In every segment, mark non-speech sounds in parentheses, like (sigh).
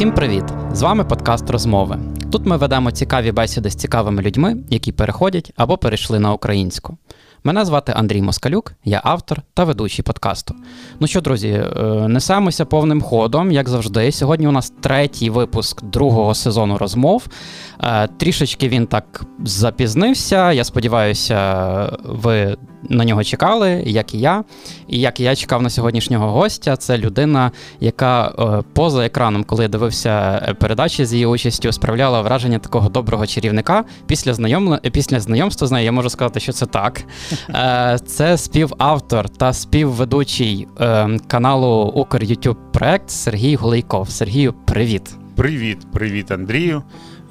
Усім привіт! З вами подкаст Розмови. Тут ми ведемо цікаві бесіди з цікавими людьми, які переходять або перейшли на українську. Мене звати Андрій Москалюк, я автор та ведучий подкасту. Ну що, друзі, е, несемося повним ходом, як завжди. Сьогодні у нас третій випуск другого сезону розмов. Е, трішечки він так запізнився. Я сподіваюся, ви на нього чекали, як і я. І як і я чекав на сьогоднішнього гостя, це людина, яка е, поза екраном, коли я дивився е, передачі з її участю, справляла враження такого доброго чарівника. Після знайом... після знайомства з нею я можу сказати, що це так. (laughs) Е, Це співавтор та співведучий е, каналу Укр YouTube проект Сергій Гулейков. Сергію, привіт. Привіт, привіт, Андрію.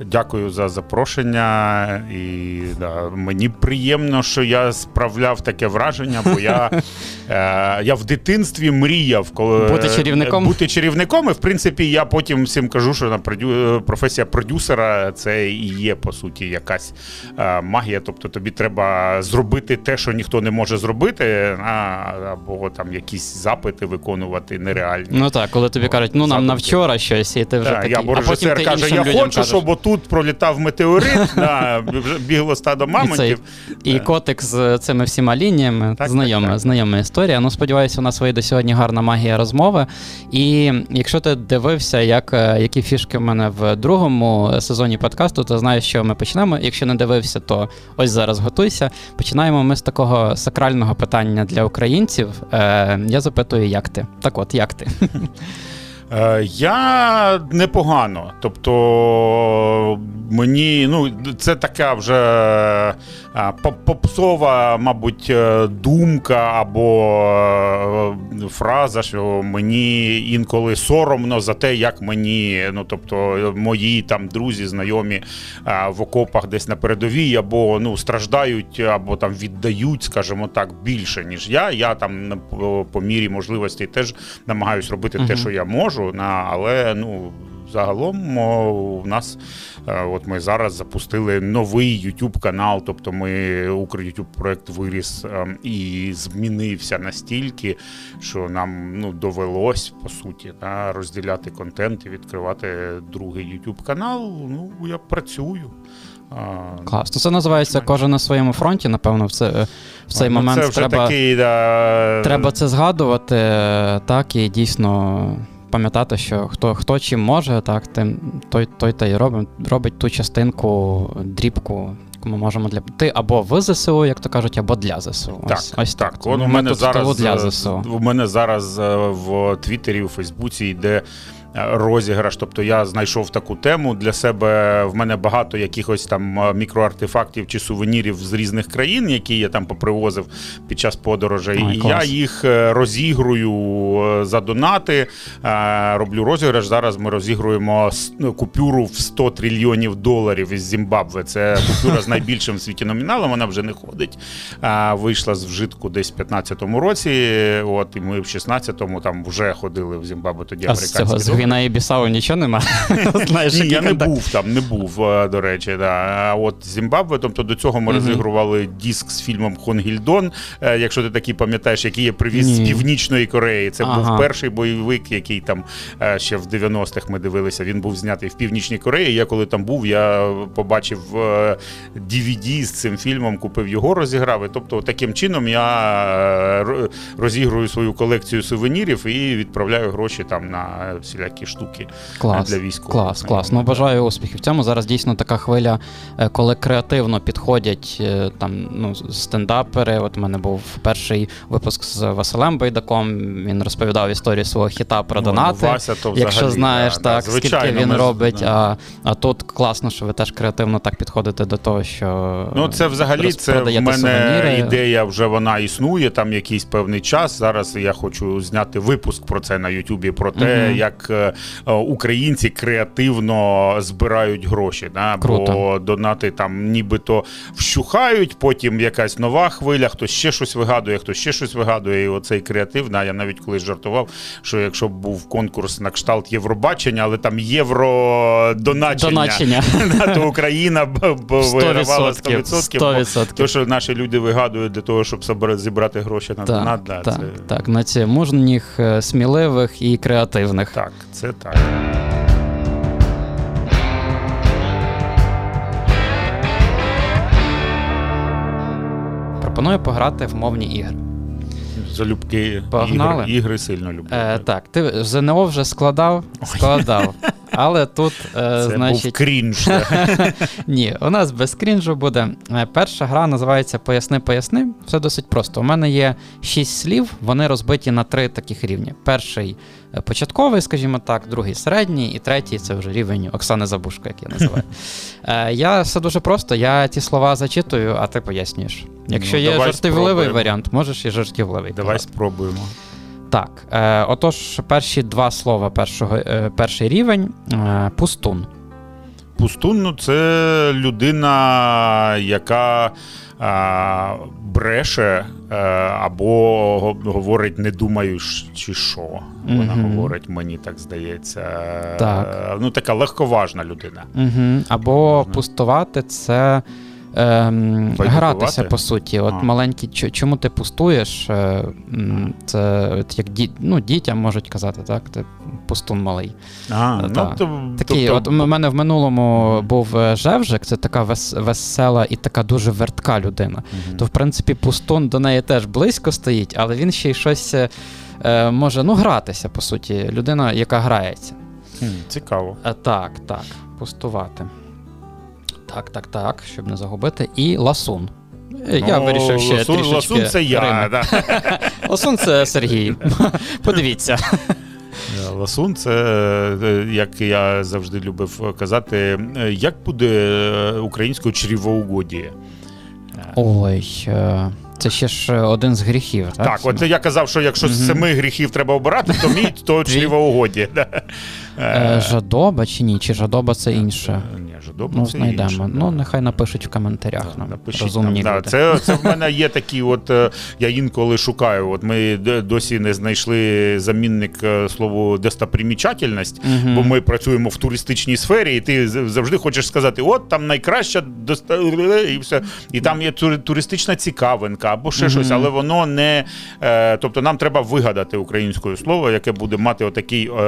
Дякую за запрошення. І да, мені приємно, що я справляв таке враження, бо я (laughs) е, я в дитинстві мріяв коли, бути чарівником. Бути чарівником. І в принципі, я потім всім кажу, що на продю... професія продюсера це і є по суті якась е, магія. Тобто тобі треба зробити те, що ніхто не може зробити, а, або там якісь запити виконувати нереальні. Ну так, коли тобі кажуть, ну нам на вчора щось, і ти вже Так, такий, або а потім ти каже, іншим я людям хочу, кажеш. щоб отут пролітав метеорит, (laughs) да, бігло стадо мамонтів. і Да. котик з цими всіма лініями. Так, знайома, так, так. знайома історія. Ну, сподіваюся, у нас вийде сьогодні гарна магія розмови. І якщо ти дивився, як, е, які фішки в мене в другому сезоні подкасту, то знаєш, що ми почнемо. Якщо не дивився, то ось зараз готуйся. Починаємо ми з такого сакрального питання для українців. Е, я запитую, як ти? Так от, як ти? (laughs) Е, Я непогано. Тобто мені, ну, це така вже е, попсова, мабуть, е, думка або фраза, що мені інколи соромно за те, як мені, ну тобто, мої там друзі, знайомі в окопах десь на передовій, або ну, страждають, або там віддають, скажімо так, більше, ніж я. Я там по, мірі можливостей теж намагаюсь робити те, що я можу, на, але ну. Загалом у нас е, от ми зараз запустили новий YouTube канал. Тобто ми Укр YouTube проект виріс е, і змінився настільки, що нам ну довелось по суті да, розділяти контент і відкривати другий YouTube канал. Ну я працюю. Клас. То це називається кожен на своєму фронті, напевно, в, це, в цей ну, момент це вже треба. такий, да, Треба це згадувати, е, так, і дійсно пам'ятати, що хто, хто чим може, так, тим, той, той та й робить, робить ту частинку, дрібку, яку ми можемо для. Ти або в ЗСУ, як то кажуть, або для ЗСУ. Так, ось, ось так. так. От у мене зараз для е, ЗСУ. У мене зараз е, в Твіттері, у Фейсбуці йде розіграш. Тобто я знайшов таку тему для себе. В мене багато якихось там е, мікроартефактів чи сувенірів з різних країн, які я там попривозив під час подорожей. Ой, і клас. я їх е, розігрую е, за донати. е, Роблю розіграш. Зараз ми розігруємо купюру в 100 трильйонів доларів із Зімбабве. Це купюра з найбільшим в світі номіналом. Вона вже не ходить. Вийшла з вжитку десь в 15-му році. От і ми в 16-му там вже ходили в Зімбабве. Тоді американські Гвінеї Бісау нічого нема. (laughs) Знаєш, ні, я не був там, не був, е, до речі. Да. А от Зімбабве, тобто до цього ми розігрували диск з фільмом Хонгільдон, е, якщо ти такий пам'ятаєш, який я привіз з Північної Кореї. Це був перший бойовик, який там е, ще в 90-х ми дивилися. Він був знятий в Північній Кореї. Я коли там був, я побачив DVD з цим фільмом, купив його, розіграв. І, Тобто, таким чином я розігрую свою колекцію сувенірів і відправляю гроші там на всілякі штуки Клас. для військових. Клас, клас. Ну бажаю успіхів в цьому. Зараз дійсно така хвиля, е, коли креативно підходять е, там ну, стендапери. От у мене був перший випуск з Василем Байдаком. Він розповідав історію свого хіта про Ну, донати. Вася, то Якщо взагалі, знаєш да, так, да, скільки він ми робить, да. а, а тут класно, що ви теж креативно так підходите до того, що Ну, це взагалі це в мене сувеніри. ідея вже вона існує там якийсь певний час. Зараз я хочу зняти випуск про це на Ютубі, про те, Мгм. як е, е, українці креативно збирають гроші. Да? Круто. Бо донати там нібито вщухають, потім якась нова хвиля, хтось ще щось вигадує, хтось ще щось вигадує. І оцей креатив. Да, я навіть колись жартував, що якщо б був конкурс на кшталт Євробачення, але там євро доначення. (laughs) То Україна б, б 100%. вигравала 100%. бо 100%. То, що наші люди вигадують для того, щоб зібрати гроші на донат, да, так, це... так, на ці мужніх, е, сміливих і креативних. так, це так. Пропоную пограти в мовні ігри. Залюбки Погнали? Ігри, ігри сильно люблю. Е, так, ти ЗНО вже складав? Складав. (laughs) Але тут, е, Це був крінж. (laughs) ні, у нас без крінжу буде. Е, Перша гра називається Поясни, поясни. Все досить просто. У мене є шість слів, вони розбиті на три таких рівні. Перший е, початковий, скажімо так, другий середній, і третій це вже рівень Оксани Забушко, як я називаю. (laughs) Я все дуже просто. Я ті слова зачитую, а ти пояснюєш. Якщо Ну, є жартівливий спробуємо. варіант, можеш і жартівливий. Давай пограти. спробуємо. Так, е, отож, перші два слова першого, е, перший рівень е, пустун. Пустун ну, це людина, яка а, бреше а, або говорить не думаю, чи що. Вона Мгм. говорить, мені так здається. Так. Е, Ну, така легковажна людина. Угу. Або Можна. пустувати це. Ем, гратися по суті. От А. маленькі, чому ти пустуєш? Е, це от як ді, ну, дітям можуть казати, так? Ти пустун малий. А, Та. ну, то, Такий, тобто, от у мене в минулому був е, Жевжик, це така вес, весела і така дуже вертка людина. Мгм. То, в принципі, пустун до неї теж близько стоїть, але він ще й щось е, е, може ну, гратися, по суті. Людина, яка грається. Цікаво. Е, Так, так, пустувати. Так, так, так, щоб не загубити. І ласун. Е, Я Ну, вирішив ще ласун, трішечки ласун це я. Да. (laughs) Ласун це Сергій. (laughs) Подивіться. Е, Ласун, це е, як я завжди любив казати, як буде українською чрівоугодіє. Ой, це ще ж один з гріхів. Так, Так, от я казав, що якщо з семи гріхів треба обирати, то мій то (laughs) чрівоугодіє. Да. Е, Жадоба чи ні? Чи жадоба це інше? Е, Ні, жадоба Ну, це знайдемо. інше. Ну, нехай напишуть в коментарях Так, нам. напишіть Розумні нам, да. люди. Це, це в мене є такі, от е, я інколи шукаю. От ми досі не знайшли замінник е, слову достопримічательність, Мгм. бо ми працюємо в туристичній сфері, і ти завжди хочеш сказати: от там найкраща доста... і все. І там є туристична цікавинка або ще Мгм. щось, але воно не. Е, тобто нам треба вигадати українською слово, яке буде мати отакий е,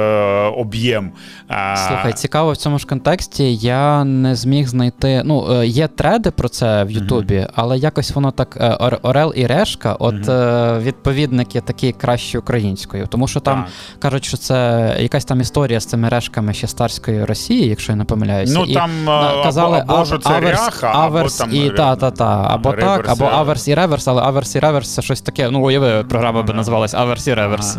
об'єм. Е, Слухай, цікаво в цьому ж контексті. Я не зміг знайти. Ну, е, є треди про це в Ютубі, але якось воно так. е, Ор- Орел і Решка, от е, відповідники такі кращі українською. Тому що там так. кажуть, що це якась там історія з цими решками ще старської Росії, якщо я не помиляюся. Ну і там казали або, або це аверс, ряха, аверс там і та, та, та, або так, або аверс і реверс, але аверс і реверс це щось таке. Ну, уяви, програма би називалась Аверс і реверс.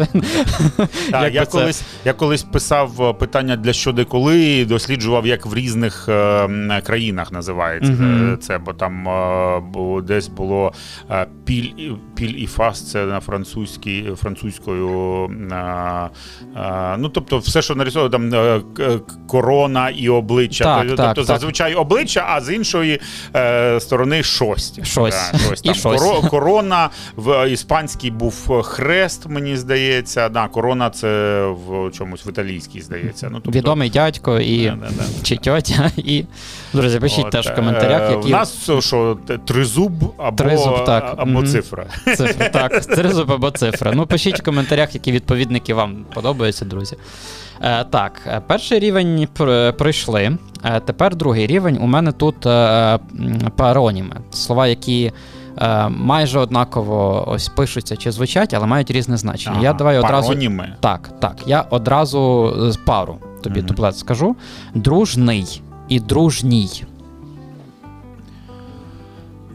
Так, я, колись, я колись писав питання для що де коли, досліджував, як в різних е, країнах називається е, це, бо там е, бо десь було е, pile, pile і face, це на французькій, французькою. е, е, ну, тобто, все, що нарисовано, там е, корона і обличчя. Так, тобто, так, так. зазвичай обличчя, а з іншої е, сторони щось. Щось. Да, щось. І щось. коро- корона в іспанській був хрест, мені здається. Да, корона це в чомусь в італійській, здається. Ну, тобто, Відомий дядько і чи тьотя. І друзі, пишіть От, теж в е, коментарях, які У нас що, тризуб або, Тризуб, так. або Мгм. цифра. цифри. Так, тризуб або цифра. Ну, пишіть в коментарях, які відповідники вам подобаються, друзі. Е, так, е, перший рівень пройшли. Е, тепер другий рівень. У мене тут е, пароніми. Слова, які. Е, Майже однаково ось пишуться чи звучать, але мають різне значення. я давай одразу пароніми. Так, так. Я одразу пару тобі Мгм. туплет скажу. Дружний і дружній.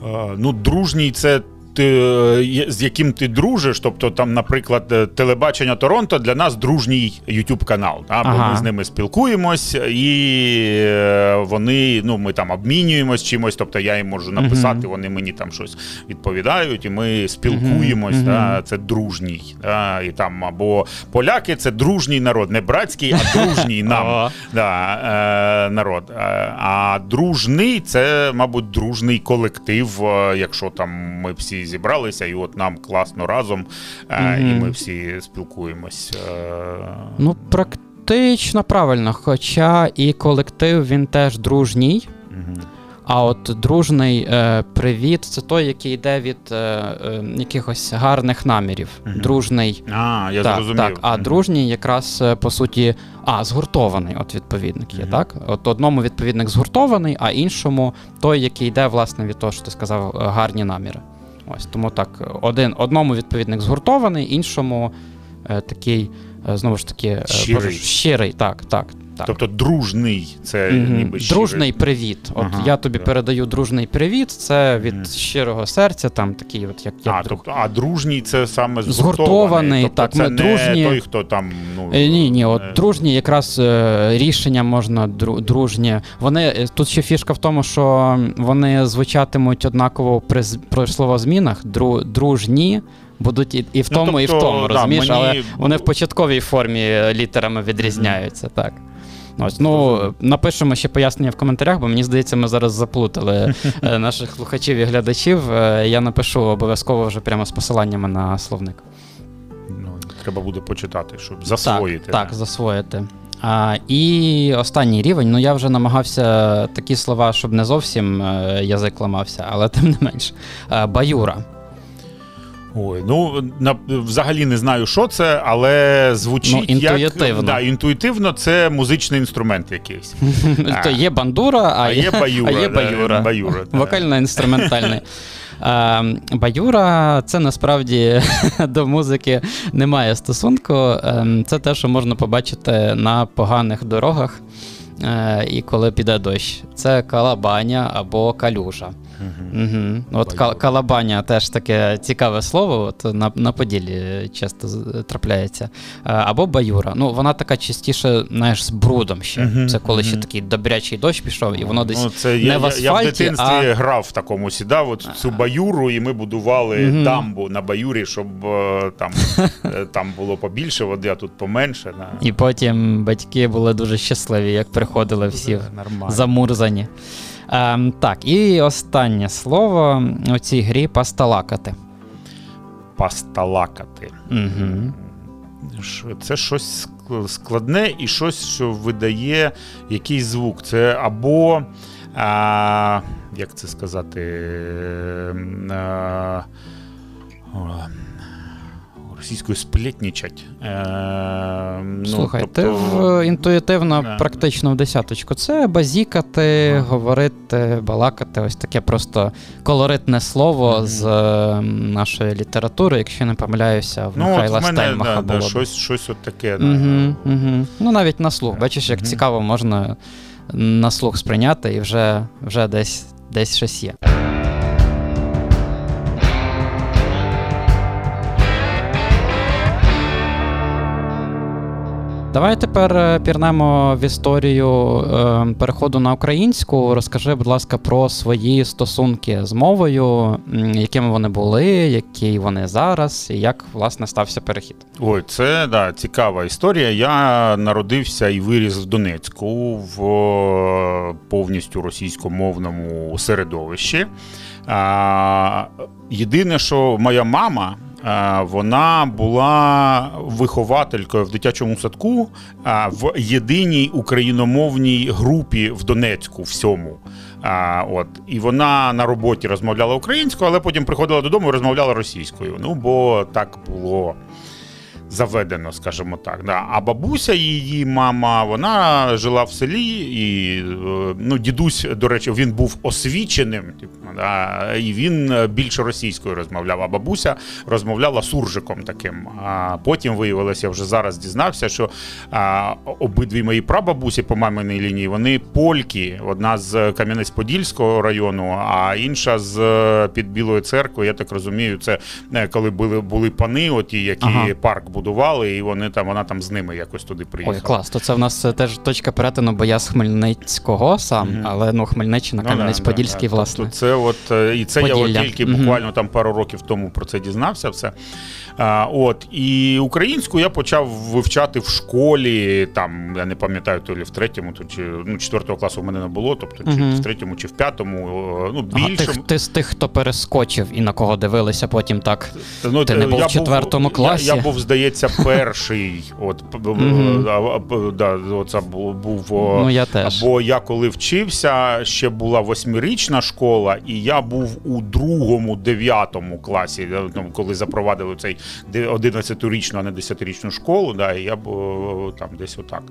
Е, Ну, дружній це. Ти, е, з яким ти дружиш, тобто там, наприклад, е, телебачення Торонто для нас дружній YouTube канал. Та? Бо Ага. ми з ними спілкуємось, і е, вони, ну, ми там обмінюємось чимось. Тобто я їм можу написати, Мгм. вони мені там щось відповідають, і ми спілкуємось. Мгм. Та? Це дружній. Та? І там або поляки це дружній народ, не братський, а дружній (laughs) нам да, народ. А дружний це, мабуть, дружний колектив, якщо там ми всі зібралися, і от нам класно разом, е, і ми всі спілкуємось. е. Ну, практично правильно. Хоча і колектив він теж дружній. Мгм. А от дружний е, привіт це той, який йде від е, е, якихось гарних намірів. Мгм. Дружний. А, я так, зрозумів. так, а Мгм. дружній якраз е, по суті, а згуртований, от відповідник є, Мгм. так? От одному відповідник згуртований, а іншому той, який йде, власне, від того, що ти сказав, гарні наміри. Ось тому так, один, одному відповідник згуртований, іншому е, такий, е, знову ж таки, е, Щирий. боже, щирий, так, так. Так. Тобто дружний, це Мгм. ніби щирий. Дружний привіт. От Ага, я тобі да. передаю дружний привіт. Це від Мгм. щирого серця, там такий, от як, як А, друг. тобто, а дружній це саме Згуртований, згуртований. Тобто так, це ми не дружні. той, хто там. Ну, Е, Ні, ні, от е, дружні, якраз е, рішення можна дру- дружні. Вони тут ще фішка в тому, що вони звучатимуть однаково при, при словозмінах. Дру, дружні будуть і, і в Ну, тому, і в тобто, тому, да, розумієш, мені- але вони в початковій формі літерами відрізняються, так. Ось, ну, напишемо ще пояснення в коментарях, бо мені здається, ми зараз заплутали е, (laughs) наших слухачів і глядачів. Е, Я напишу обов'язково вже прямо з посиланнями на словник. ну, треба буде почитати, щоб засвоїти. Так, так засвоїти. А, і останній рівень. Ну я вже намагався такі слова, щоб не зовсім е, язик ламався, але тим не менш. Баюра. Ой, ну на, взагалі не знаю, що це, але звучить Ну, інтуїтивно. як да, інтуїтивно це музичний інструмент якийсь. (laughs) То є бандура, а, є баюра. а є баюра. баюра. Вокально-інструментальний. (laughs) Баюра це насправді (laughs) до музики не має стосунку. Е, Це те, що можна побачити на поганих дорогах, е, і коли піде дощ. Це калабаня або калюжа. Мгм. Угу. От кал- калабаня теж таке цікаве слово. От на, на поділі часто трапляється. Е, Або баюра. Ну, вона така частіше, знаєш, з брудом ще. Мгм, Це коли ще такий добрячий дощ пішов, і воно десь. Ну, це не я, в я, я в дитинстві а- грав в такому сідав, от цю баюру, і ми будували дамбу на баюрі, щоб е, там, (laughs) е, там було побільше води, а тут поменше. На... І потім батьки були дуже щасливі, як приходили всі Нормально. замурзані. Ем, так, і останнє слово у цій грі пасталакати. Пасталакати. Угу. Це щось складне і щось, що видає якийсь звук. Це або, а, як це сказати, а, російською сплетнічать. Е, ну, Слухай, тобто- ти в, інтуїтивно Да. практично в десяточку. Це базікати, Ага. говорити, балакати. Ось таке просто колоритне слово Мгм. з е, нашої літератури, якщо не помиляюся, в Ну, от Михайла в мене Стельмаха да, да, було. б. щось, щось от таке. да. Угу, угу. Ну, навіть на слух. Бачиш, як Мгм. цікаво можна на слух сприйняти, і вже, вже десь, десь щось є. Давай тепер е, пірнемо в історію е, переходу на українську. Розкажи, будь ласка, про свої стосунки з мовою, якими вони були, які вони зараз, і як власне стався перехід. Ой, це да, цікава історія. Я народився і виріс в Донецьку в е, повністю російськомовному середовищі. Єдине, що моя мама. А, Вона була вихователькою в дитячому садку в єдиній україномовній групі в Донецьку всьому. А, от. І вона на роботі розмовляла українською, але потім приходила додому і розмовляла російською. Ну, бо так було заведено, скажімо так. Да. А бабуся, її мама, вона жила в селі, і е, ну, дідусь, до речі, він був освіченим, типу, да, і він е, більше російською розмовляв, а бабуся розмовляла суржиком таким. А потім виявилося, я вже зараз дізнався, що а, обидві мої прабабусі по маминій лінії, вони польки, одна з Кам'янець-Подільського району, а інша з е, під Білої церкви. Я так розумію, це коли були, були пани, оті, які Ага. парк будували, і вони там, вона там з ними якось туди приїхала. Ой, клас, то це в нас е, теж точка перетину, бо я з Хмельницького сам, Мгм. але ну Хмельниччина, Ну, Кам'янець-Подільський, да, да. власне. Тобто це от, е, і це я от тільки Мгм. буквально там пару років тому про це дізнався. Все. А, от, і українську я почав вивчати в школі, там, я не пам'ятаю, то ли в третьому, то чи ну, четвертого класу в мене не було, тобто чи Мгм. в третьому, чи в п'ятому, е, ну, Ага, більше. ти, ти з тих, хто перескочив і на кого дивилися потім так. Ну, Ти не був я в четвертому класі? Я, я був, здається, перший. От, да, оце був, Ну, я теж. Бо я коли вчився, ще була восьмирічна школа, і я був у другому, дев'ятому класі, ну, коли запровадили цей 11-річну, а не 10-річну школу. Да, і я там десь отак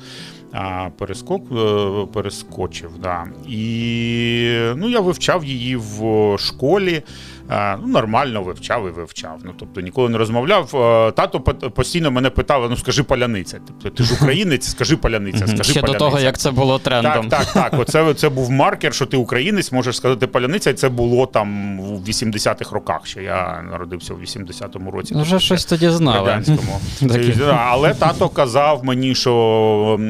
перескок, е, перескочив. Да. І ну, я вивчав її в школі. Ну, нормально вивчав і вивчав. Ну, тобто ніколи не розмовляв. Е, Тато постійно мене питав: ну скажи паляниця. Тобто, ти ж українець, скажи паляниця, скажи Ще до того, як це було трендом. Так, так, так. Оце це був маркер, що ти українець, можеш сказати паляниця, і це було там у 80-х роках. Ще я народився у 80-му році. Ну, Вже щось тоді знали. (laughs) Але тато казав мені, що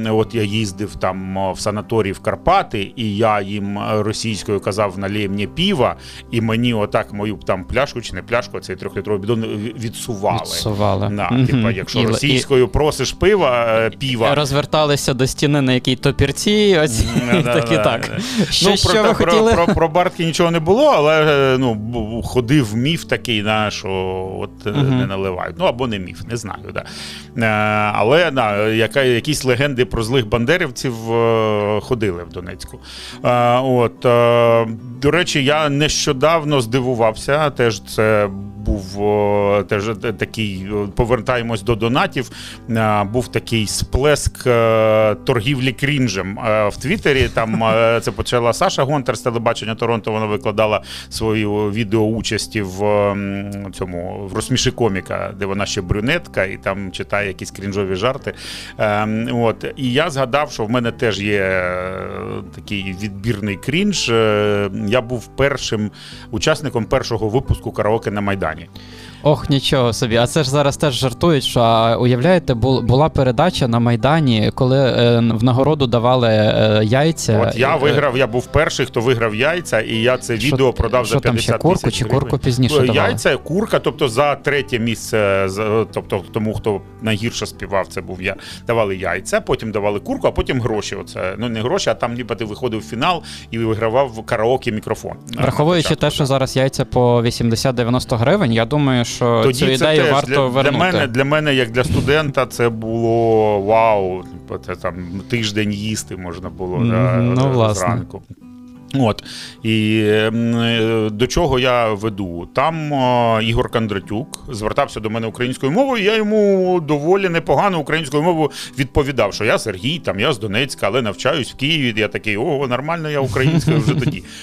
от я їздив там в санаторій в Карпати, і я їм російською казав налій мені піва, і мені отак мою там пляшку чи не пляшку, а цей трьохлітровий бідон відсували. Відсували. Да, Мгм. типа, якщо І- російською просиш пива, е, піва. Розверталися до стіни, на якій топірці, ось (laughs) і так і так. Що, ну, що про, ви про, хотіли? Про, про, бартки нічого не було, але е, ну, ходив міф такий, да, що от е, Мгм. не наливають. Ну або не міф, не знаю. Да. Е, але да, яка, якісь легенди про злих бандерівців е, ходили в Донецьку. Е, от, е, до речі, я нещодавно здивувався. Теж це був теж такий, повертаємось до донатів. е, Був такий сплеск е, торгівлі крінжем е, в Твіттері. Там е, (laughs) це почала Саша Гонтар з телебачення Торонто. Вона викладала свою відео участі в цьому в розсміши коміка, де вона ще брюнетка, і там читає якісь крінжові жарти. Е, От і я згадав, що в мене теж є е, такий відбірний крінж. Е, Я був першим учасником першого випуску караоке на Майдані. 예. Ох, нічого собі. А це ж зараз теж жартують, що а, уявляєте, бу- була передача на Майдані, коли е, в нагороду давали е, яйця. От я Е, виграв, я був перший, хто виграв яйця, і я це Що- відео продав що за там ще курку тисяч чи гривень. курку пізніше Е, давали? Яйця, курка, тобто за третє місце, з- тобто тому, хто найгірше співав, це був я. Давали яйця, потім давали курку, а потім гроші. Оце ну не гроші, а там ніби ти виходив в фінал і вигравав в караоке мікрофон. На Враховуючи початку, те, що зараз яйця по 80-90 гривень, я думаю, що Тоді цю ідею теж варто для, вернути. Для мене, для мене, як для студента, це було вау. Типу, Це там тиждень їсти можна було Мгм, да, ну, зранку. От і е, до чого я веду? Там е, Ігор Кондратюк звертався до мене українською мовою. Я йому доволі непогано українською мовою відповідав, що я Сергій, там я з Донецька, але навчаюсь в Києві. Я такий, о, нормально, я українською вже тоді. (laughs)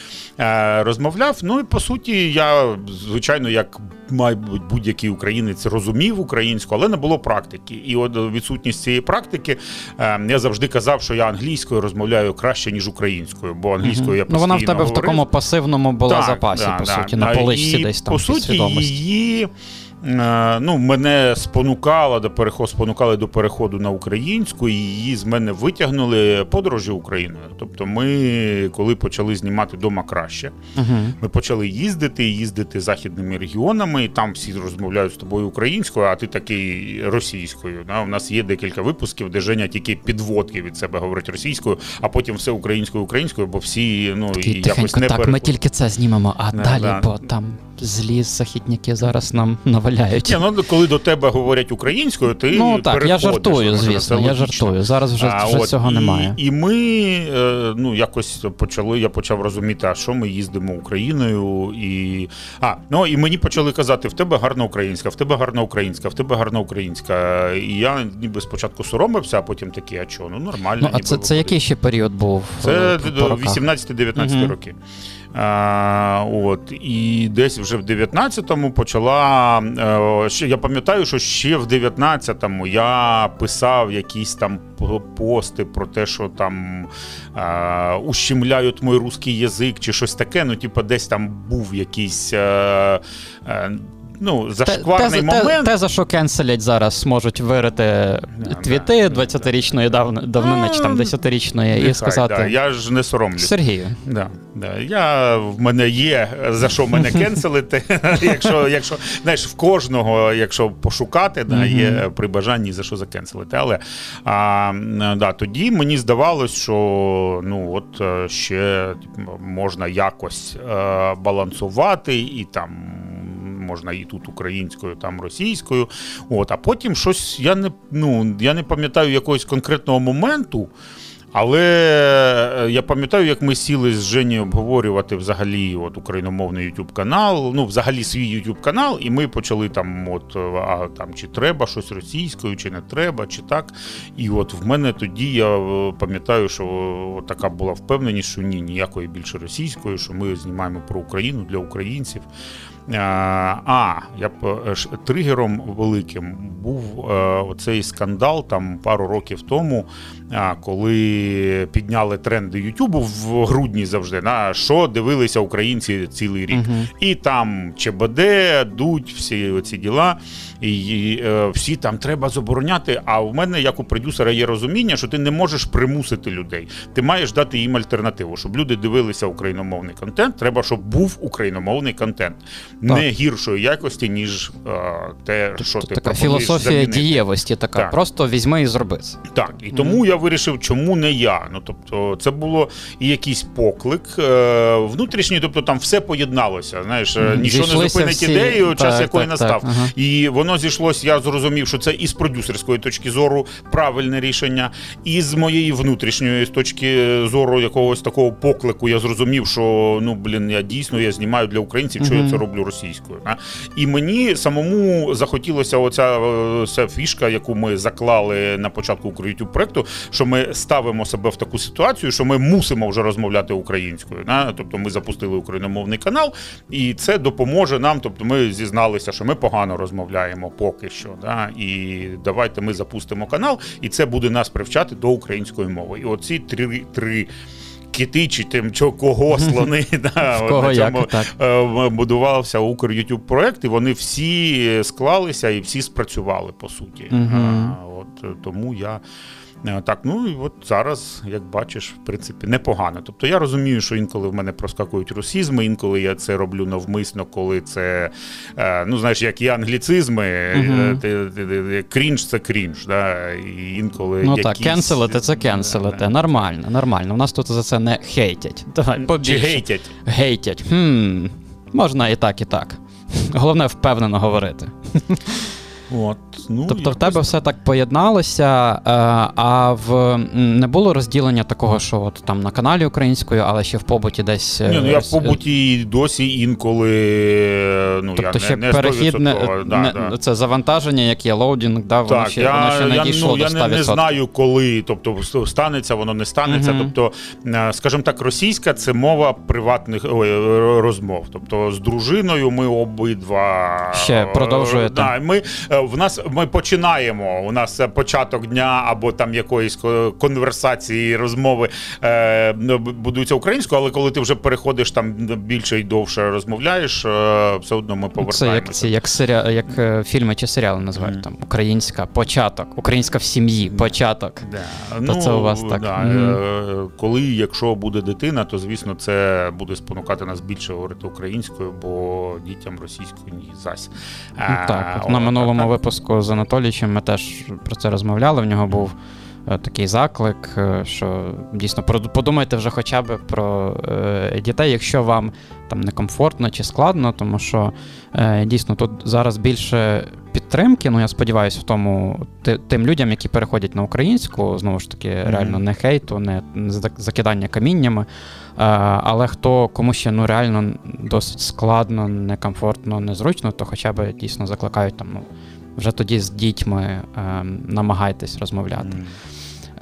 Е, Розмовляв. Ну і по суті, я звичайно, як мабуть, будь-який українець розумів українську, але не було практики. І от відсутність цієї практики е, я завжди казав, що я англійською розмовляю краще ніж українською, бо англійською я Ну, вона в тебе тебе в такому пасивному була Так, запасі, да, по суті, да. на поличці І, десь там По суті, свідомості. її е, ну, мене спонукало до переходу, спонукали до переходу на українську, і її з мене витягнули подорожі Україною. Тобто, ми, коли почали знімати дома краще, Мгм. ми почали їздити, їздити західними регіонами, і там всі розмовляють з тобою українською, а ти такий російською. Да? У нас є декілька випусків, де Женя тільки підводки від себе говорить російською, а потім все українською українською, бо всі ну Такий і якось не так, ми тільки це знімемо, а Да, далі, да. бо там злі західники зараз нам наваляють. Ні, ну коли до тебе говорять українською, ти Ну так, я жартую, звісно, я жартую. Зараз вже, А, вже от, цього і, немає. І ми е, ну якось почали. Я почав розуміти, а що ми їздимо Україною, і а ну і мені почали казати: в тебе гарна українська, в тебе гарна українська, в тебе гарна українська. І я ніби спочатку соромився, а потім такий, а що, ну нормально. Ну, а ніби це, це який ще період був? Це роках? 18-19 Мгм. роки. А, от, і десь вже в 19-му почала. е, я пам'ятаю, що ще в 19-му я писав якісь там пости про те, що там е, ущемляють мій русський язик чи щось таке. Ну, типу, десь там був якийсь. Ну, зашкварний те, те, момент. те, за що кенселять зараз, можуть вирити твіти да, 20-річної давни, давнини чи там Ну, 10-річної, і сказати да, я ж не соромлюсь. Сергію. Да, да. Я, в мене є за що мене (laughs) кенселити. (laughs) якщо, якщо, знаєш, в кожного, якщо пошукати, да, є при бажанні за що закенселити. Але а, да, тоді мені здавалось, що ну, от е, ще типу, можна якось е, балансувати і там. Можна і тут українською, там російською. От, а потім щось я не ну я не пам'ятаю якогось конкретного моменту. Але е, я пам'ятаю, як ми сіли з Жені обговорювати взагалі от україномовний YouTube канал, ну взагалі свій YouTube канал, і ми почали там, от а там чи треба щось російською, чи не треба, чи так. І от в мене тоді я е, пам'ятаю, що така була впевненість, що ні, ніякої більше російської, що ми знімаємо про Україну для українців. Е, А, я б е, тригером великим був е, оцей скандал там пару років тому, а, підняли тренди Ютубу в грудні завжди, на що дивилися українці цілий рік. Мгм. І там ЧБД, Дудь, всі ці діла. І е, всі там треба забороняти. А в мене, як у продюсера, є розуміння, що ти не можеш примусити людей. Ти маєш дати їм альтернативу, щоб люди дивилися україномовний контент. Треба, щоб був україномовний контент не гіршої якості, ніж е, те, що Тут ти така пропонуєш філософія замінити. дієвості, така. Так. Просто візьми і зроби це. Так, і тому я вирішив, чому не я. Ну тобто, це було і якийсь поклик е, внутрішній, тобто там все поєдналося. Знаєш, е, нічого не зупинить всі- ідею, час так, якої так, настав. так, ага. І воно зійшлось. Я зрозумів, що це і з продюсерської точки зору правильне рішення, і з моєї внутрішньої з точки зору якогось такого поклику. Я зрозумів, що ну блін, я дійсно я знімаю для українців, що я це роблю російською. А? І мені самому захотілося оця е, ця фішка, яку ми заклали на початку YouTube проекту, що ми ставимо себе в таку ситуацію, що ми мусимо вже розмовляти українською. Да? Тобто ми запустили україномовний канал, і це допоможе нам. Тобто, ми зізналися, що ми погано розмовляємо поки що. Да? І давайте ми запустимо канал, і це буде нас привчати до української мови. І оці три. три Кити чи тим, кого (laughs) слони да, В кого на як, цьому так. е, будувався Укр YouTube проект, і вони всі склалися і всі спрацювали по суті. Мгм. А, от е, тому я. Так, ну і от зараз, як бачиш, в принципі, непогано. Тобто я розумію, що інколи в мене проскакують русізми, інколи я це роблю навмисно, коли це, е, ну знаєш, як і англіцизми, ти- крінж це крінж. Да? І інколи Ну якісь... так, кенселити це кенселити. Нормально, нормально. У нас тут за це не хейтять. Давай, Чи гейтять. Гейтять. Хм. Можна і так, і так. Головне впевнено говорити. От, ну, Тобто в тебе все так поєдналося, е, а в не було розділення такого, що от там на каналі українською, але ще в побуті десь. е, Ні, ну я в побуті досі інколи. Ну, Тобто я ще не, не перехід не, да, не- да. це завантаження, як є loading, да, воно Так, ще, я, воно ще не я, дійшло ну, до 100%. не, не знаю, коли, тобто станеться, воно не станеться. Мгм. Тобто, е, скажімо так, російська це мова приватних ой, розмов. Тобто з дружиною ми обидва Ще е, продовжуєте? Да, ми е, в нас ми починаємо. У нас е, початок дня або там якоїсь конверсації, розмови е, б- будуються українською, але коли ти вже переходиш там більше і довше розмовляєш, е, все одно ми Це повертаємося. як ці, як, серіа, як е, фільми чи серіали називають Мгм. там українська початок, українська в сім'ї, початок. Да. То це у вас так. Да. Е, Коли, якщо буде дитина, то звісно це буде спонукати нас більше говорити українською, бо дітям російською ні зась. Ну, А, так, от на минулому. Випуску з Анатолійчем ми теж про це розмовляли. В нього був такий заклик, е, що дійсно подумайте вже хоча б про е, дітей, якщо вам там некомфортно чи складно, тому що е, дійсно тут зараз більше підтримки. Ну я сподіваюся, в тому тим людям, які переходять на українську, знову ж таки, реально не хейту, не закидання каміннями. Е, але хто кому ще ну реально досить складно, некомфортно, незручно, то хоча б дійсно закликають там, ну вже тоді з дітьми е, намагайтесь розмовляти.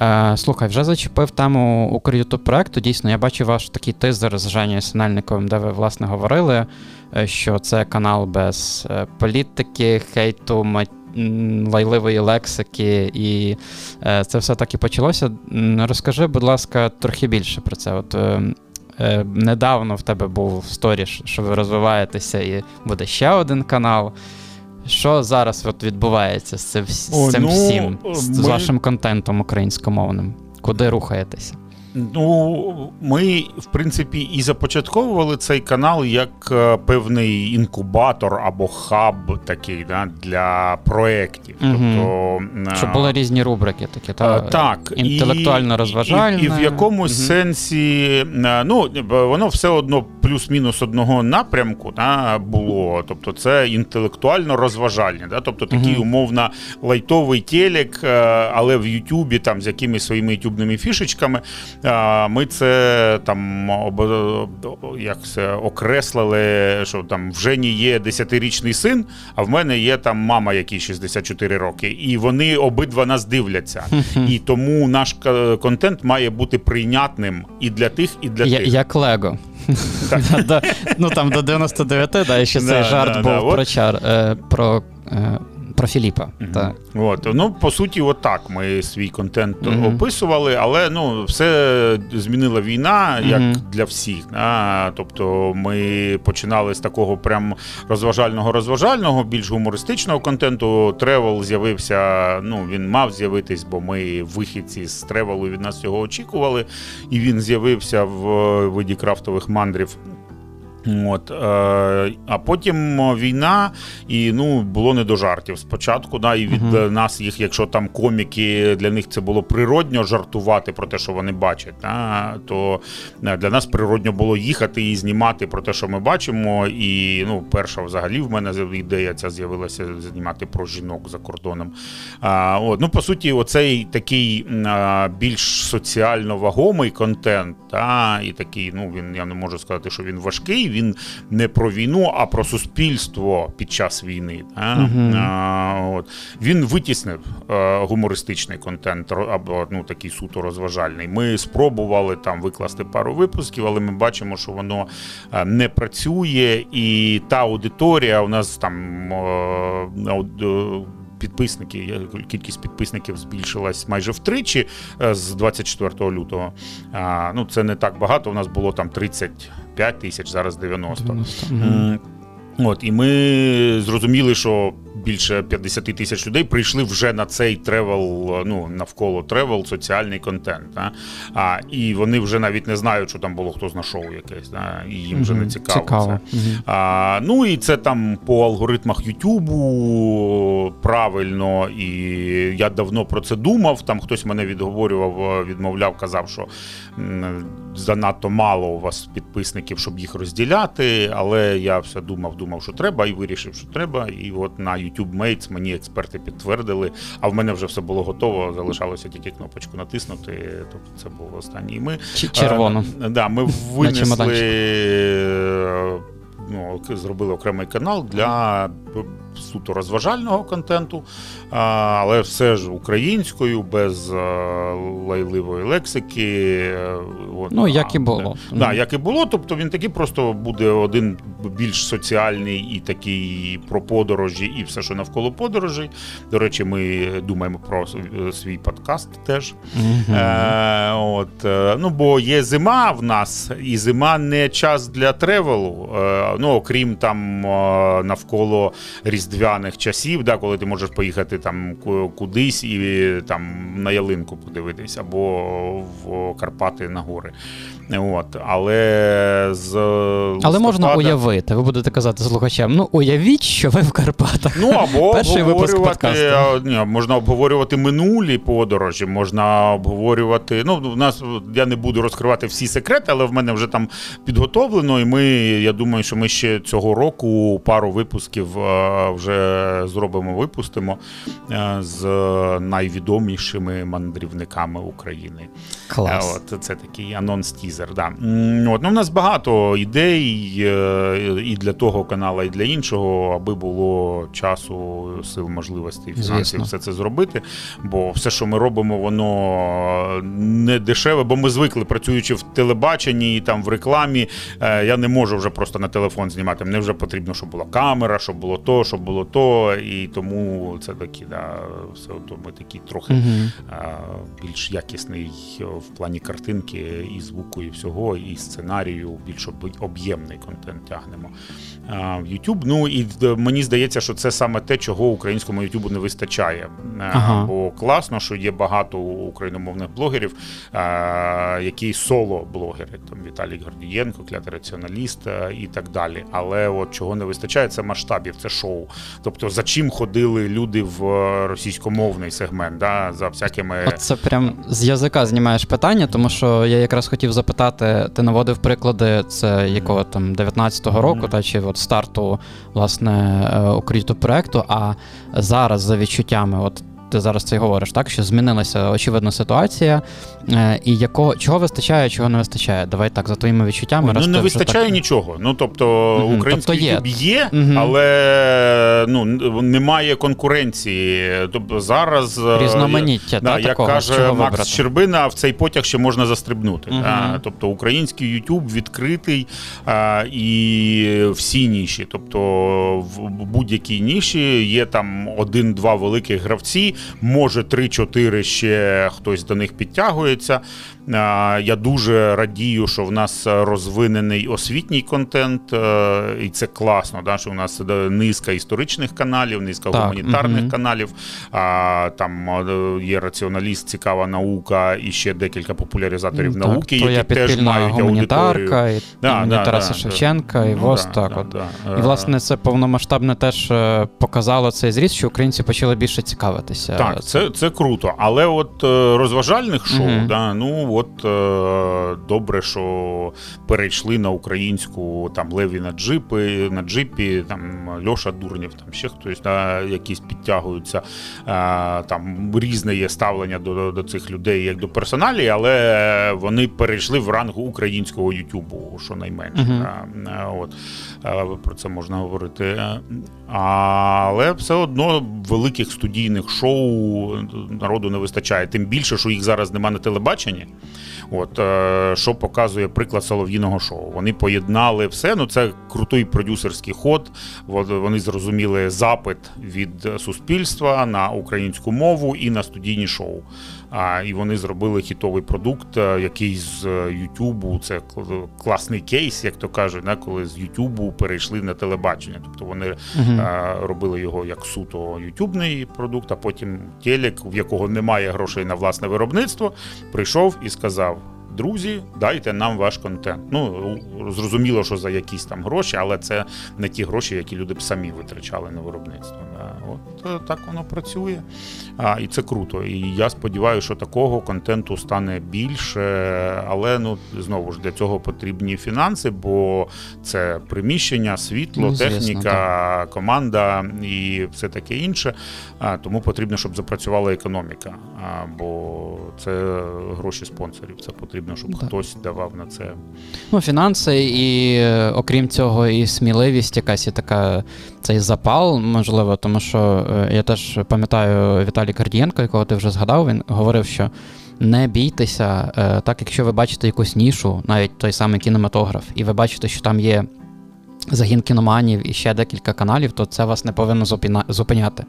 Е, слухай, вже зачепив тему Укрютуб проекту. Дійсно, я бачу ваш такий тизер з Женєю Синельниковим, де ви власне говорили, е, що це канал без е, політики, хейту, лайливої лексики, і е, це все так і почалося. Розкажи, будь ласка, трохи більше про це. От недавно в тебе був сторіш, що ви розвиваєтеся, і буде ще один канал. Що зараз от відбувається з цим, з О, цим ну, всім, з, з ми- вашим контентом українськомовним? Куди рухаєтеся? Ну, ми, в принципі, і започатковували цей канал як е, певний інкубатор або хаб такий да, для проєктів. Мгм. Тобто, е, Щоб були різні рубрики такі, та, Е, так, інтелектуально і. І, і в якомусь Мгм. сенсі, е, ну, воно все одно плюс-мінус одного напрямку да, було. Тобто це інтелектуально розважальне. Да? Тобто такий Мгм. умовно лайтовий телек, е, але в Ютубі там з якимись своїми ютубними фішечками. Е, Ми це там як це, окреслили, що там в Жені є 10-річний син, а в мене є там мама, якій 64 роки. І вони обидва нас дивляться. І тому наш контент має бути прийнятним і для тих, і для тих. як Лего. (laughs) Ну там до 99, да, і ще (laughs) цей жарт був про чар. Е, про про Філіпа. Mm-hmm. Так. От, Ну, по суті, отак ми свій контент mm-hmm. описували, але ну, все змінила війна, як mm-hmm. для всіх. А, Тобто ми починали з такого прям розважального-розважального, більш гумористичного контенту. Тревел з'явився, ну, він мав з'явитись, бо ми вихідці з тревелу від нас цього очікували. І він з'явився в виді крафтових мандрів. От, е, А потім війна, і ну було не до жартів спочатку. Да, І від uh-huh. нас їх, якщо там коміки, для них це було природньо жартувати про те, що вони бачать, да, то е, для нас природньо було їхати і знімати про те, що ми бачимо. І ну, перша взагалі в мене ідея ця з'явилася знімати про жінок за кордоном. А, от, Ну, По суті, оцей такий а, більш соціально вагомий контент, да, і такий, ну він я не можу сказати, що він важкий він не про війну, а про суспільство під час війни. Uh-huh. А, от. Він витіснив а, е, гумористичний контент або ну, такий суто розважальний. Ми спробували там викласти пару випусків, але ми бачимо, що воно е, не працює, і та аудиторія у нас там. А, підписники, кількість підписників збільшилась майже втричі е, з 24 лютого. Ну це не так багато. У нас було там 35 тисяч, зараз 90. 90. От, І ми зрозуміли, що більше 50 тисяч людей прийшли вже на цей тревел, ну навколо тревел, соціальний контент. А, а І вони вже навіть не знають, що там було хтось на шоу якесь, да? і їм вже не цікаво. цікаво. Це. А, Ну і це там по алгоритмах Ютубу правильно, і я давно про це думав. Там хтось мене відговорював, відмовляв, казав, що занадто мало у вас підписників, щоб їх розділяти. Але я все думав, думав, що треба, і вирішив, що треба. І от на YouTube Mates мені експерти підтвердили, а в мене вже все було готово. Залишалося тільки кнопочку натиснути. Тобто це був останній. Ми червоно. А, да, Ми винесли. Ну, зробили окремий канал для суто розважального контенту, але все ж українською, без лайливої лексики. Е, ну, як і було. Да, як і було. Тобто він такий просто буде один більш соціальний і такий про подорожі, і все, що навколо подорожей. До речі, ми думаємо про свій подкаст теж. Угу. Е, от, е, ну, Бо є зима в нас, і зима не час для тревелу. Е, ну, окрім там навколо різдвяного різдвяних часів, да, коли ти можеш поїхати там кудись і там на ялинку подивитись, або в Карпати на гори. От, Але з листопада... Але можна уявити, ви будете казати слухачам: ну уявіть, що ви в Карпатах. Ну або (laughs) Перший обговорювати, ні, можна обговорювати минулі подорожі, можна обговорювати. Ну, у нас я не буду розкривати всі секрети, але в мене вже там підготовлено, і ми, я думаю, що ми ще цього року пару випусків е, вже зробимо, випустимо е, з найвідомішими мандрівниками України. Клас. Е, от Це такий анонс тізер. Да. От, ну, У нас багато ідей е, і для того каналу, і для іншого, аби було часу, сил, можливостей, фінансів все це зробити. Бо все, що ми робимо, воно не дешеве, бо ми звикли, працюючи в телебаченні і там в рекламі. Я не можу вже просто на телефон знімати. Мені вже потрібно, щоб була камера, щоб було то, щоб було то, і тому це такі, да, все одно ми такі трохи а, більш якісний в плані картинки, і звуку, і всього, і сценарію, більш об'ємний контент тягнемо в YouTube. Ну і мені здається, що це саме те, чого українському YouTube не вистачає. Ага. Бо класно, що є багато україномовних блогерів, які соло-блогери, там Віталій Гордієнко, клятий раціоналіст і так далі. Але от чого не вистачає, це масштабів, це шоу. Тобто, за чим ходили люди в російськомовний сегмент, да, за всякими. От це прям з язика знімаєш питання, тому що я якраз хотів запитати, ти наводив приклади, це якого там 19-го року, mm-hmm. та чи от старту власне е, укріту проекту. А зараз за відчуттями, от ти зараз це й говориш, так що змінилася очевидно ситуація, е, і якого чого вистачає, чого не вистачає. Давай так за твоїми відчуттями. Ну раз не вистачає так... нічого. Ну тобто Мгм, український тобто є. YouTube є, Мгм. але ну немає конкуренції. Тобто зараз е, різноманіття. Да, та, як такого, каже Макс вибрати. Щербина, в цей потяг ще можна застрибнути. Мгм. Да? Тобто український YouTube відкритий а, і всі ніші. Тобто в будь-якій ніші є там один-два великих гравці, може три-чотири ще хтось до них підтягується. Я дуже радію, що в нас розвинений освітній контент, е, і це класно, да, що в нас е, низка історичних каналів, низка Так, гуманітарних мгм. каналів. А, Там е, є раціоналіст, цікава наука і ще декілька популяризаторів Так, науки, які теж мають аудиторію. гуманітарка, і Да, імені да, Тараса да, Шевченка, і Ну, ВОЗ. да, так, да, от. да. І, Е, власне, це повномасштабне теж е, показало цей зріст, що українці почали більше цікавитися. Так, це, це круто. Але от е, розважальних шоу, Мгм. да, ну от е, добре, що перейшли на українську там Леві на джипи, на джипі, там Льоша Дурнів, там ще хтось, да, якісь підтягуються. Е, там різне є ставлення до, до цих людей як до персоналі, але вони перейшли в ранг українського Ютубу, що найменше. Мгм. Да. Е, От. Е, Про це можна говорити. Е, Але все одно великих студійних шоу народу не вистачає. Тим більше, що їх зараз нема на телебаченні. От е, що показує приклад солов'їного шоу. Вони поєднали все. Ну це крутий продюсерський ход. Вони зрозуміли запит від суспільства на українську мову і на студійні шоу. А, і вони зробили хітовий продукт, е, який з е, Ютубу. Це класний кейс, як то кажуть, да, коли з Ютубу перейшли на телебачення. Тобто вони е, робили його як суто ютубний продукт, а потім телек, в якого немає грошей на власне виробництво, прийшов і сказав. Друзі, дайте нам ваш контент. Ну зрозуміло, що за якісь там гроші, але це не ті гроші, які люди б самі витрачали на виробництво. От е, так воно працює. А, і це круто. І я сподіваюся, що такого контенту стане більше. Але ну знову ж для цього потрібні фінанси, бо це приміщення, світло, Ну, звісно, техніка, команда і все таке інше. А, тому потрібно, щоб запрацювала економіка. А, бо це гроші спонсорів. Це потрібно, щоб Так. хтось давав на це. Ну, фінанси, і е, окрім цього, і сміливість, якась і така цей запал, можливо, тому що е, я теж пам'ятаю Віталій Кардієнко, якого ти вже згадав, він говорив, що не бійтеся, е, так якщо ви бачите якусь нішу, навіть той самий кінематограф, і ви бачите, що там є загін кіноманів і ще декілька каналів, то це вас не повинно зупиняти.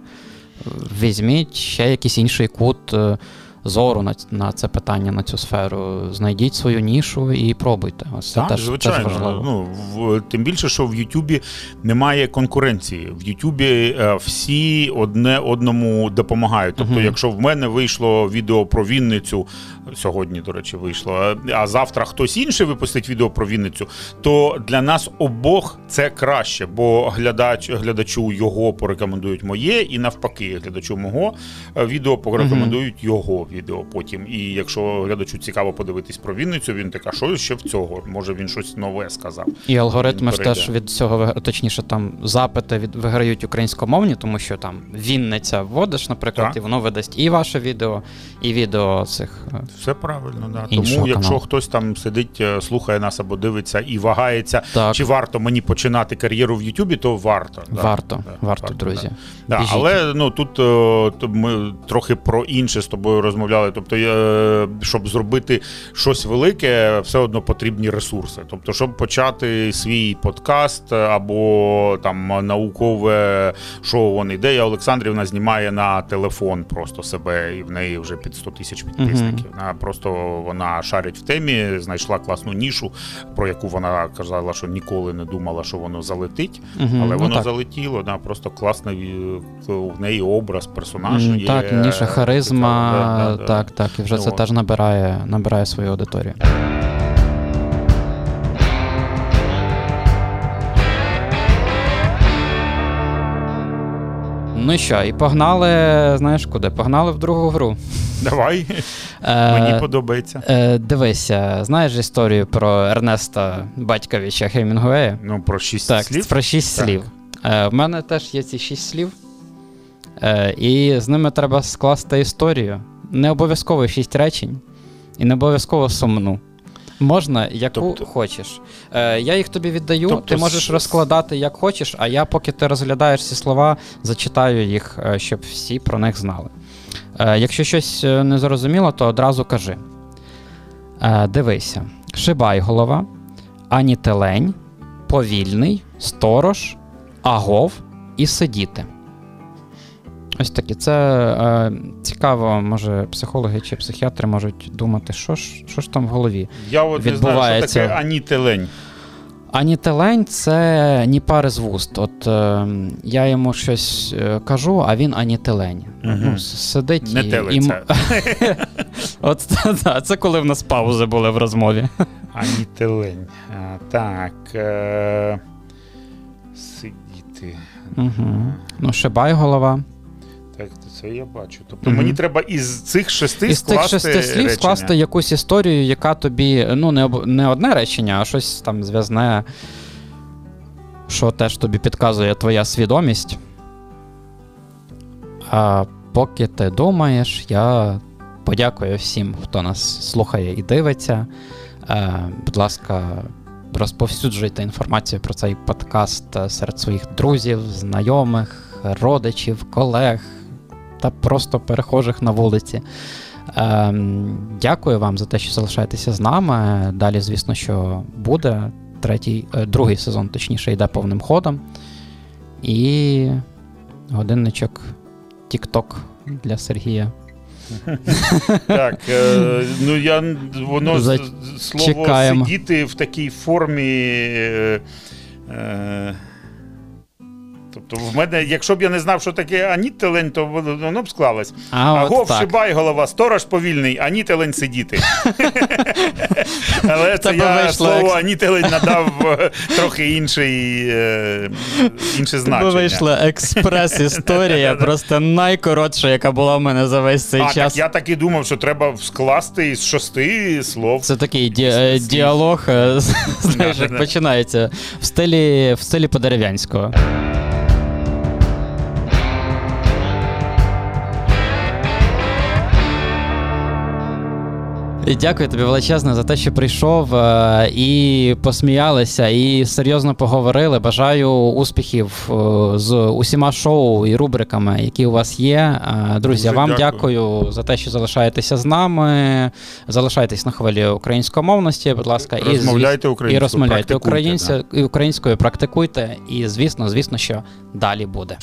Візьміть ще якийсь інший кут е, зору на, на це питання, на цю сферу. Знайдіть свою нішу і пробуйте. Ось це Так, теж, звичайно. теж важливо. Ну, в, тим більше, що в Ютубі немає конкуренції. В Ютубі е, всі одне одному допомагають. Тобто, Мгм. якщо в мене вийшло відео про Вінницю, сьогодні, до речі, вийшло, а- завтра хтось інший випустить відео про Вінницю, то для нас обох це краще, бо глядач, глядачу його порекомендують моє, і навпаки, глядачу мого е, відео порекомендують його відео потім. І якщо глядачу цікаво подивитись про Вінницю, він така, що ще в цього? Може він щось нове сказав. І алгоритми ж теж від цього точніше, там запити від виграють українськомовні, тому що там Вінниця вводиш, наприклад, Так. і воно видасть і ваше відео, і відео цих. е, Все правильно, да. Тому, якщо хтось там сидить, е, слухає нас або дивиться і вагається, Так, чи варто мені починати кар'єру в Ютубі, то варто. да. варто, Да, варто, друзі. Да, але ну тут е, ми трохи про інше з тобою розмовляли. Тобто, е, щоб зробити щось велике, все одно потрібні ресурси. Тобто, щоб почати свій подкаст або там наукове шоу вон ідея Олександрівна знімає на телефон просто себе, і в неї вже під 100 тисяч підписників. Вона просто вона шарить в темі, знайшла класну нішу, про яку вона казала, що ніколи не думала, що воно залетить. Але ну воно так. залетіло, да, просто класний е, в неї образ, персонаж. М, є, ніша харизма, цікава, да, так, так, і вже Ну, це теж набирає, набирає свою аудиторію. Ну що, і погнали, знаєш куди? Погнали в другу гру. Давай, (laughs) Е, мені подобається. Е, дивися, знаєш історію про Ернеста Батьковича Хемінгуея? Ну, про шість Так, слів. про шість Так. слів. Е, в мене теж є ці шість слів. Е, і з ними треба скласти історію. Не обов'язково шість речень, і не обов'язково сумну. Можна, яку Тобто- хочеш. Е, я їх тобі віддаю, Тобто ти можеш розкладати як хочеш, а я, поки ти розглядаєш ці слова, зачитаю їх, е, щоб всі про них знали. Е, якщо щось е, не зрозуміло, то одразу кажи. Е, дивися: Шибайголова, Анітелень, Повільний, Сторож, Агов і Сидіти. Ось такі. Це е, цікаво, може, психологи чи психіатри можуть думати, що ж, що ж там в голові. Я от не знаю, що таке анітелень. Анітелень це ні пари з вуст. От е, я йому щось е, кажу, а він анітелень. Мгм. Ну, сидить Не і, телиться. і (laughs) От це, да, це коли в нас паузи були в розмові. Анітелень. А, так. Е... Сидіти. Угу. Ну, шибай голова. Так, це я бачу. Тобто Мгм. мені треба із цих шести Із скласти шести слів речення. скласти якусь історію, яка тобі, ну, не, об... не одне речення, а щось там зв'язне, що теж тобі підказує твоя свідомість. А поки ти думаєш, я подякую всім, хто нас слухає і дивиться. Е, будь ласка, розповсюджуйте інформацію про цей подкаст е, серед своїх друзів, знайомих, родичів, колег та просто перехожих на вулиці. Ем, дякую вам за те, що залишаєтеся з нами. Далі, звісно, що буде. Третій, е, другий сезон, точніше, йде повним ходом. І годинничок TikTok для Сергія. (laughs) Так, е, ну я воно Зачекаємо. слово сидіти в такій формі. Е, е, тобто, в мене, якщо б я не знав, що таке анітелень, то воно б склалось. А, от так. шибай голова, сторож повільний, анітелень сидіти. (laughs) Але це я слово анітелень надав (laughs) е, трохи інший, е, інше значення. вийшла експрес-історія, (laughs) просто найкоротша, яка була в мене за весь цей А, час. так я так і думав, що треба скласти із шести слов. Це такий е, діалог, е, знаєш, починається в стилі, стилі Дякую тобі величезне за те, що прийшов е, і посміялися, і серйозно поговорили. Бажаю успіхів е, з усіма шоу і рубриками, які у вас є. Е, Друзі, Дуже вам дякую. дякую за те, що залишаєтеся з нами. Залишайтесь на хвилі українськомовності, будь ласка, і Розмовляйте українською, і розмовляйте українця, і українською, практикуйте, і звісно, звісно, що далі буде.